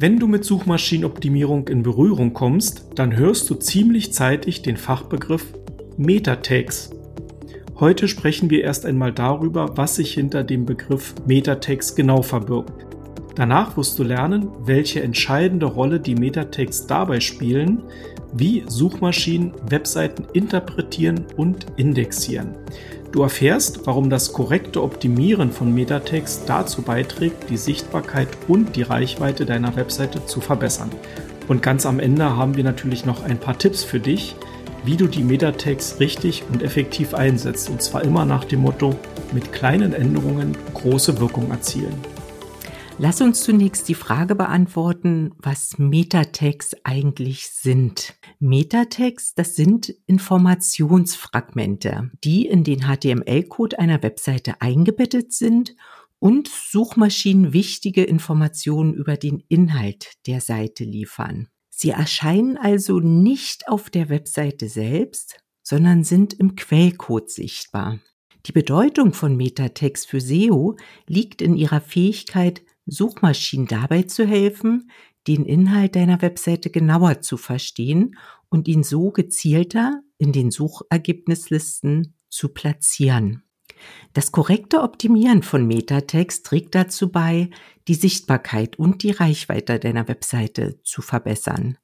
Wenn du mit Suchmaschinenoptimierung in Berührung kommst, dann hörst du ziemlich zeitig den Fachbegriff Meta-Tags. Heute sprechen wir erst einmal darüber, was sich hinter dem Begriff Meta-Tags genau verbirgt. Danach wirst du lernen, welche entscheidende Rolle die Meta-Tags dabei spielen, wie Suchmaschinen Webseiten interpretieren und indexieren. Du erfährst, warum das korrekte Optimieren von Metatext dazu beiträgt, die Sichtbarkeit und die Reichweite deiner Webseite zu verbessern. Und ganz am Ende haben wir natürlich noch ein paar Tipps für dich, wie du die Metatext richtig und effektiv einsetzt. Und zwar immer nach dem Motto, mit kleinen Änderungen große Wirkung erzielen. Lass uns zunächst die Frage beantworten, was Metatext eigentlich sind. Metatext, das sind Informationsfragmente, die in den HTML-Code einer Webseite eingebettet sind und Suchmaschinen wichtige Informationen über den Inhalt der Seite liefern. Sie erscheinen also nicht auf der Webseite selbst, sondern sind im Quellcode sichtbar. Die Bedeutung von Metatext für SEO liegt in ihrer Fähigkeit, Suchmaschinen dabei zu helfen, den Inhalt deiner Webseite genauer zu verstehen und ihn so gezielter in den Suchergebnislisten zu platzieren. Das korrekte Optimieren von Metatext trägt dazu bei, die Sichtbarkeit und die Reichweite deiner Webseite zu verbessern.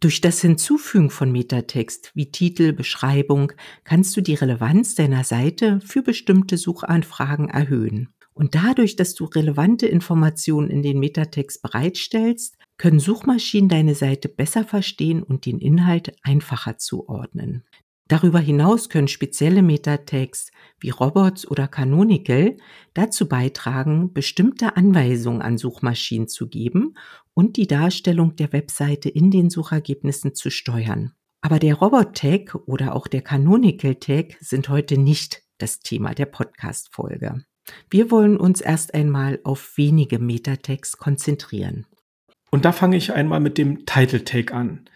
Durch das Hinzufügen von Metatext wie Titel, Beschreibung kannst du die Relevanz deiner Seite für bestimmte Suchanfragen erhöhen. Und dadurch, dass du relevante Informationen in den Metatext bereitstellst, können Suchmaschinen deine Seite besser verstehen und den Inhalt einfacher zuordnen. Darüber hinaus können spezielle Metatext wie Robots oder Canonical dazu beitragen, bestimmte Anweisungen an Suchmaschinen zu geben und die Darstellung der Webseite in den Suchergebnissen zu steuern. Aber der Robot-Tag oder auch der Canonical-Tag sind heute nicht das Thema der Podcast-Folge. Wir wollen uns erst einmal auf wenige Metatext konzentrieren. Und da fange ich einmal mit dem Title Tag an.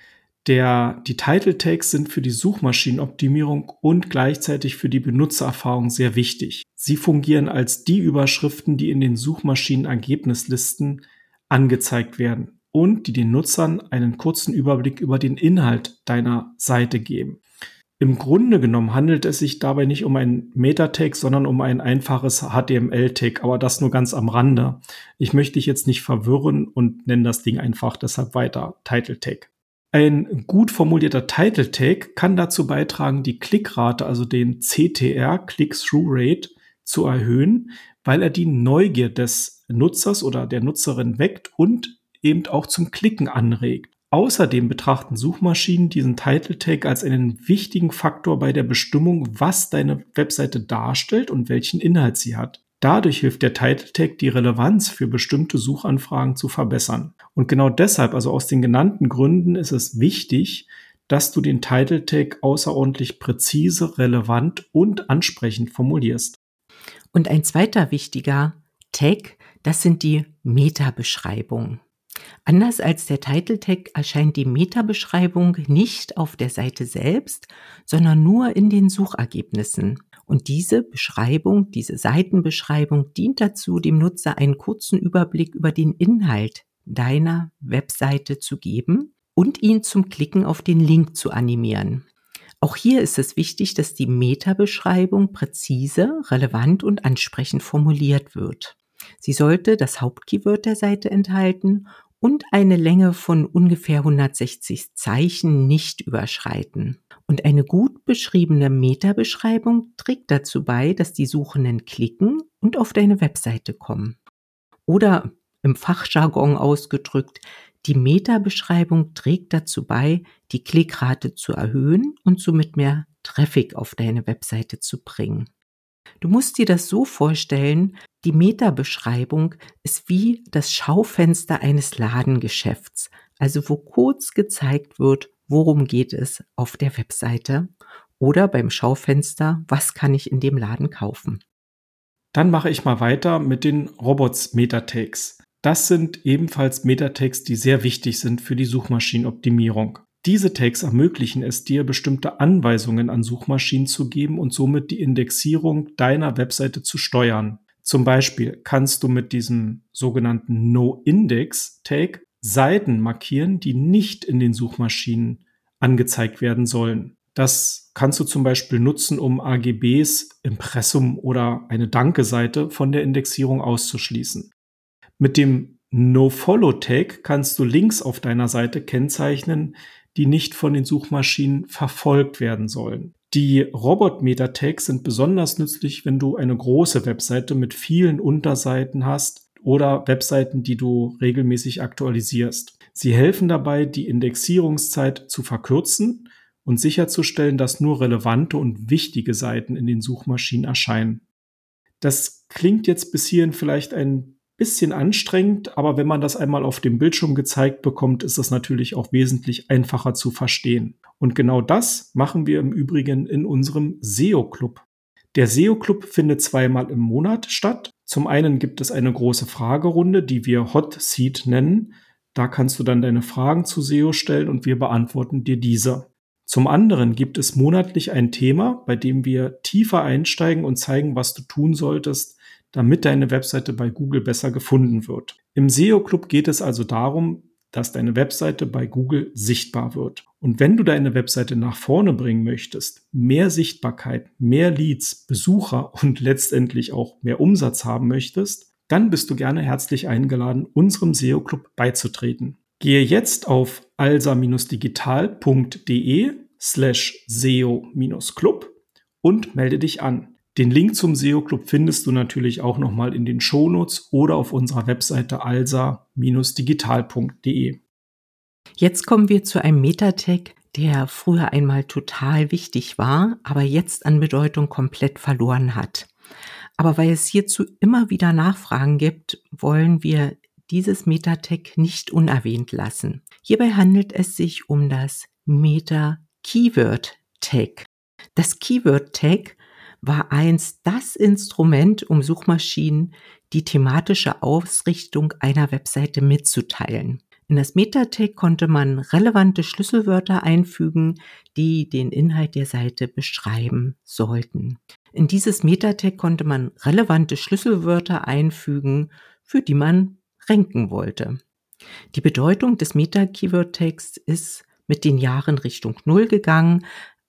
Der, die Title Tags sind für die Suchmaschinenoptimierung und gleichzeitig für die Benutzererfahrung sehr wichtig. Sie fungieren als die Überschriften, die in den Suchmaschinenergebnislisten angezeigt werden und die den Nutzern einen kurzen Überblick über den Inhalt deiner Seite geben. Im Grunde genommen handelt es sich dabei nicht um ein Meta-Tag, sondern um ein einfaches HTML-Tag, aber das nur ganz am Rande. Ich möchte dich jetzt nicht verwirren und nenne das Ding einfach deshalb weiter Title-Tag. Ein gut formulierter Title-Tag kann dazu beitragen, die Klickrate, also den CTR, Click-Through-Rate, zu erhöhen, weil er die Neugier des Nutzers oder der Nutzerin weckt und eben auch zum Klicken anregt. Außerdem betrachten Suchmaschinen diesen Title Tag als einen wichtigen Faktor bei der Bestimmung, was deine Webseite darstellt und welchen Inhalt sie hat. Dadurch hilft der Title Tag, die Relevanz für bestimmte Suchanfragen zu verbessern. Und genau deshalb, also aus den genannten Gründen, ist es wichtig, dass du den Title Tag außerordentlich präzise, relevant und ansprechend formulierst. Und ein zweiter wichtiger Tag, das sind die Meta-Beschreibungen. Anders als der Title Tag erscheint die Meta-Beschreibung nicht auf der Seite selbst, sondern nur in den Suchergebnissen. Und diese Beschreibung, diese Seitenbeschreibung dient dazu, dem Nutzer einen kurzen Überblick über den Inhalt deiner Webseite zu geben und ihn zum Klicken auf den Link zu animieren. Auch hier ist es wichtig, dass die Meta-Beschreibung präzise, relevant und ansprechend formuliert wird. Sie sollte das Hauptkeyword der Seite enthalten und eine Länge von ungefähr 160 Zeichen nicht überschreiten. Und eine gut beschriebene Meta-Beschreibung trägt dazu bei, dass die Suchenden klicken und auf deine Webseite kommen. Oder im Fachjargon ausgedrückt, die Meta-Beschreibung trägt dazu bei, die Klickrate zu erhöhen und somit mehr Traffic auf deine Webseite zu bringen. Du musst dir das so vorstellen, die Meta-Beschreibung ist wie das Schaufenster eines Ladengeschäfts, also wo kurz gezeigt wird, worum geht es auf der Webseite oder beim Schaufenster, was kann ich in dem Laden kaufen. Dann mache ich mal weiter mit den Robots Metatext. Das sind ebenfalls Metatext, die sehr wichtig sind für die Suchmaschinenoptimierung. Diese Tags ermöglichen es dir, bestimmte Anweisungen an Suchmaschinen zu geben und somit die Indexierung deiner Webseite zu steuern. Zum Beispiel kannst du mit diesem sogenannten No-Index-Tag Seiten markieren, die nicht in den Suchmaschinen angezeigt werden sollen. Das kannst du zum Beispiel nutzen, um AGBs, Impressum oder eine Danke-Seite von der Indexierung auszuschließen. Mit dem No-Follow-Tag kannst du Links auf deiner Seite kennzeichnen, die nicht von den Suchmaschinen verfolgt werden sollen. Die Robot-Meta-Tags sind besonders nützlich, wenn du eine große Webseite mit vielen Unterseiten hast oder Webseiten, die du regelmäßig aktualisierst. Sie helfen dabei, die Indexierungszeit zu verkürzen und sicherzustellen, dass nur relevante und wichtige Seiten in den Suchmaschinen erscheinen. Das klingt jetzt bis hierhin vielleicht ein bisschen anstrengend, aber wenn man das einmal auf dem Bildschirm gezeigt bekommt, ist das natürlich auch wesentlich einfacher zu verstehen. Und genau das machen wir im Übrigen in unserem SEO-Club. Der SEO-Club findet zweimal im Monat statt. Zum einen gibt es eine große Fragerunde, die wir Hot Seat nennen. Da kannst du dann deine Fragen zu SEO stellen und wir beantworten dir diese. Zum anderen gibt es monatlich ein Thema, bei dem wir tiefer einsteigen und zeigen, was du tun solltest, damit deine Webseite bei Google besser gefunden wird. Im SEO Club geht es also darum, dass deine Webseite bei Google sichtbar wird. Und wenn du deine Webseite nach vorne bringen möchtest, mehr Sichtbarkeit, mehr Leads, Besucher und letztendlich auch mehr Umsatz haben möchtest, dann bist du gerne herzlich eingeladen, unserem SEO Club beizutreten. Gehe jetzt auf alsa-digital.de slash SEO-Club und melde dich an. Den Link zum SEO Club findest du natürlich auch nochmal in den Shownotes oder auf unserer Webseite alsa-digital.de. Jetzt kommen wir zu einem Metatag, der früher einmal total wichtig war, aber jetzt an Bedeutung komplett verloren hat. Aber weil es hierzu immer wieder Nachfragen gibt, wollen wir dieses Metatag nicht unerwähnt lassen. Hierbei handelt es sich um das Meta Keyword Tag. Das Keyword Tag war einst das Instrument, um Suchmaschinen die thematische Ausrichtung einer Webseite mitzuteilen. In das Meta-Tag konnte man relevante Schlüsselwörter einfügen, die den Inhalt der Seite beschreiben sollten. In dieses Meta-Tag konnte man relevante Schlüsselwörter einfügen, für die man ranken wollte. Die Bedeutung des Meta-Keyword-Tags ist mit den Jahren Richtung Null gegangen,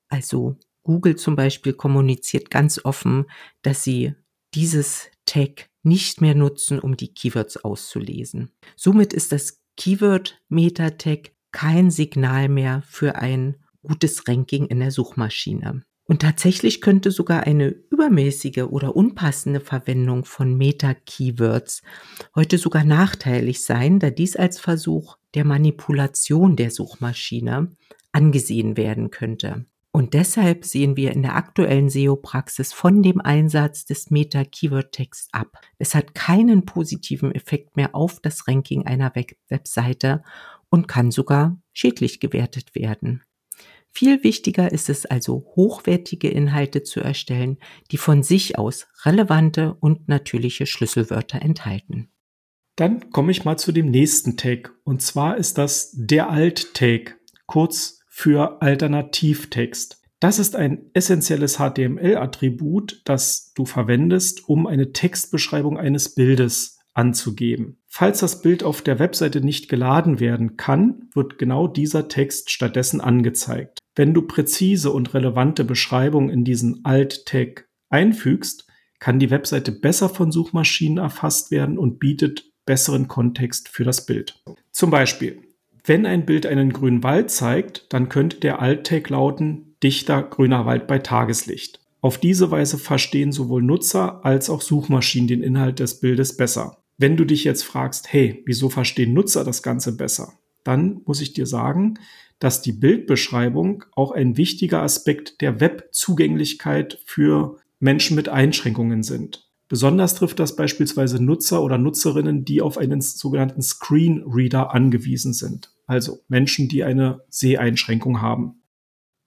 also Google zum Beispiel kommuniziert ganz offen, dass sie dieses Tag nicht mehr nutzen, um die Keywords auszulesen. Somit ist das Keyword Meta Tag kein Signal mehr für ein gutes Ranking in der Suchmaschine. Und tatsächlich könnte sogar eine übermäßige oder unpassende Verwendung von Meta-Keywords heute sogar nachteilig sein, da dies als Versuch der Manipulation der Suchmaschine angesehen werden könnte. Und deshalb sehen wir in der aktuellen SEO-Praxis von dem Einsatz des Meta-Keyword-Tags ab. Es hat keinen positiven Effekt mehr auf das Ranking einer Web Webseite und kann sogar schädlich gewertet werden. Viel wichtiger ist es also, hochwertige Inhalte zu erstellen, die von sich aus relevante und natürliche Schlüsselwörter enthalten. Dann komme ich mal zu dem nächsten Tag. Und zwar ist das der Alt-Tag, kurz für Alternativtext. Das ist ein essentielles HTML-Attribut, das du verwendest, um eine Textbeschreibung eines Bildes anzugeben. Falls das Bild auf der Webseite nicht geladen werden kann, wird genau dieser Text stattdessen angezeigt. Wenn du präzise und relevante Beschreibungen in diesen Alt-Tag einfügst, kann die Webseite besser von Suchmaschinen erfasst werden und bietet besseren Kontext für das Bild. Zum Beispiel, wenn ein Bild einen grünen Wald zeigt, dann könnte der Alt-Tag lauten dichter grüner Wald bei Tageslicht. Auf diese Weise verstehen sowohl Nutzer als auch Suchmaschinen den Inhalt des Bildes besser. Wenn du dich jetzt fragst, hey, wieso verstehen Nutzer das Ganze besser? Dann muss ich dir sagen, dass die Bildbeschreibung auch ein wichtiger Aspekt der Webzugänglichkeit für Menschen mit Einschränkungen sind. Besonders trifft das beispielsweise Nutzer oder Nutzerinnen, die auf einen sogenannten Screen Reader angewiesen sind, also Menschen, die eine Seheinschränkung haben.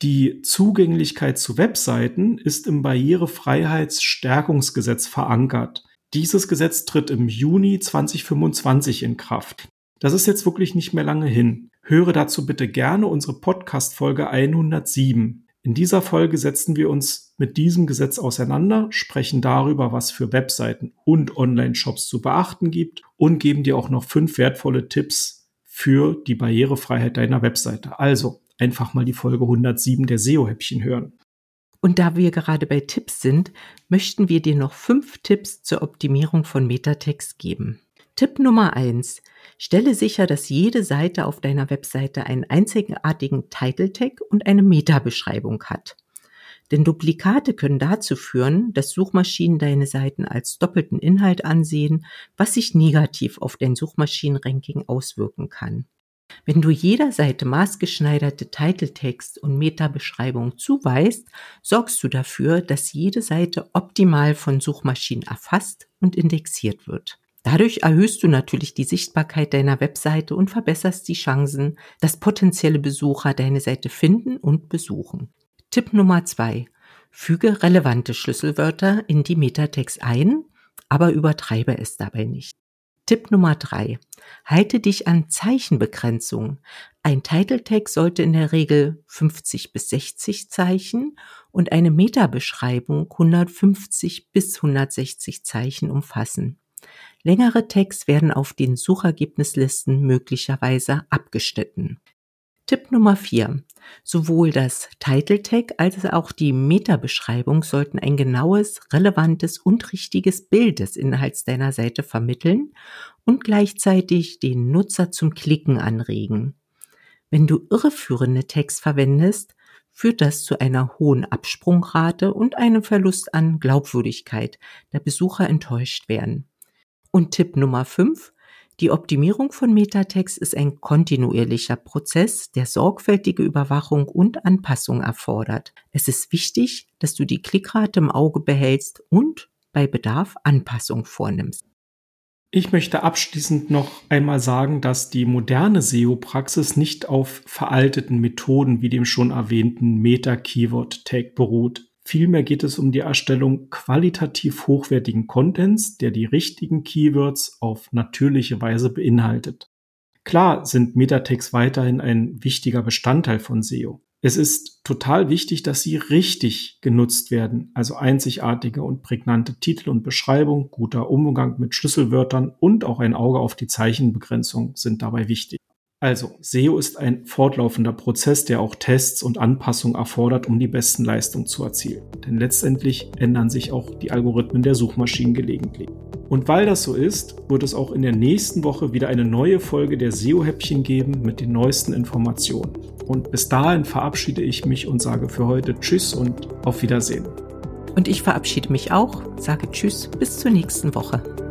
Die Zugänglichkeit zu Webseiten ist im Barrierefreiheitsstärkungsgesetz verankert. Dieses Gesetz tritt im Juni 2025 in Kraft. Das ist jetzt wirklich nicht mehr lange hin. Höre dazu bitte gerne unsere Podcast-Folge 107. In dieser Folge setzen wir uns mit diesem Gesetz auseinander, sprechen darüber, was für Webseiten und Online-Shops zu beachten gibt und geben dir auch noch fünf wertvolle Tipps für die Barrierefreiheit deiner Webseite. Also einfach mal die Folge 107 der SEO-Häppchen hören. Und da wir gerade bei Tipps sind, möchten wir dir noch fünf Tipps zur Optimierung von Metatext geben. Tipp Nummer eins: Stelle sicher, dass jede Seite auf deiner Webseite einen einzigartigen Title Tag und eine Meta-Beschreibung hat. Denn Duplikate können dazu führen, dass Suchmaschinen deine Seiten als doppelten Inhalt ansehen, was sich negativ auf dein Suchmaschinenranking auswirken kann. Wenn du jeder Seite maßgeschneiderte Titeltext und Metabeschreibung zuweist, sorgst du dafür, dass jede Seite optimal von Suchmaschinen erfasst und indexiert wird. Dadurch erhöhst du natürlich die Sichtbarkeit deiner Webseite und verbesserst die Chancen, dass potenzielle Besucher deine Seite finden und besuchen. Tipp Nummer zwei: Füge relevante Schlüsselwörter in die Metatext ein, aber übertreibe es dabei nicht. Tipp Nummer drei: Halte dich an Zeichenbegrenzungen. Ein Title Tag sollte in der Regel 50 bis 60 Zeichen und eine Metabeschreibung 150 bis 160 Zeichen umfassen. Längere Tags werden auf den Suchergebnislisten möglicherweise abgeschnitten. Tipp Nummer vier: Sowohl das Title Tag als auch die Metabeschreibung sollten ein genaues, relevantes und richtiges Bild des Inhalts deiner Seite vermitteln und gleichzeitig den Nutzer zum Klicken anregen. Wenn du irreführende Tags verwendest, führt das zu einer hohen Absprungrate und einem Verlust an Glaubwürdigkeit, da Besucher enttäuscht werden. Und Tipp Nummer 5. Die Optimierung von Metatext ist ein kontinuierlicher Prozess, der sorgfältige Überwachung und Anpassung erfordert. Es ist wichtig, dass du die Klickrate im Auge behältst und bei Bedarf Anpassung vornimmst. Ich möchte abschließend noch einmal sagen, dass die moderne SEO-Praxis nicht auf veralteten Methoden wie dem schon erwähnten Meta-Keyword-Tag beruht. Vielmehr geht es um die Erstellung qualitativ hochwertigen Contents, der die richtigen Keywords auf natürliche Weise beinhaltet. Klar sind Metatext weiterhin ein wichtiger Bestandteil von SEO. Es ist total wichtig, dass sie richtig genutzt werden, also einzigartige und prägnante Titel und Beschreibung, guter Umgang mit Schlüsselwörtern und auch ein Auge auf die Zeichenbegrenzung sind dabei wichtig. Also, SEO ist ein fortlaufender Prozess, der auch Tests und Anpassungen erfordert, um die besten Leistungen zu erzielen. Denn letztendlich ändern sich auch die Algorithmen der Suchmaschinen gelegentlich. Und weil das so ist, wird es auch in der nächsten Woche wieder eine neue Folge der SEO-Häppchen geben mit den neuesten Informationen. Und bis dahin verabschiede ich mich und sage für heute Tschüss und auf Wiedersehen. Und ich verabschiede mich auch, sage Tschüss bis zur nächsten Woche.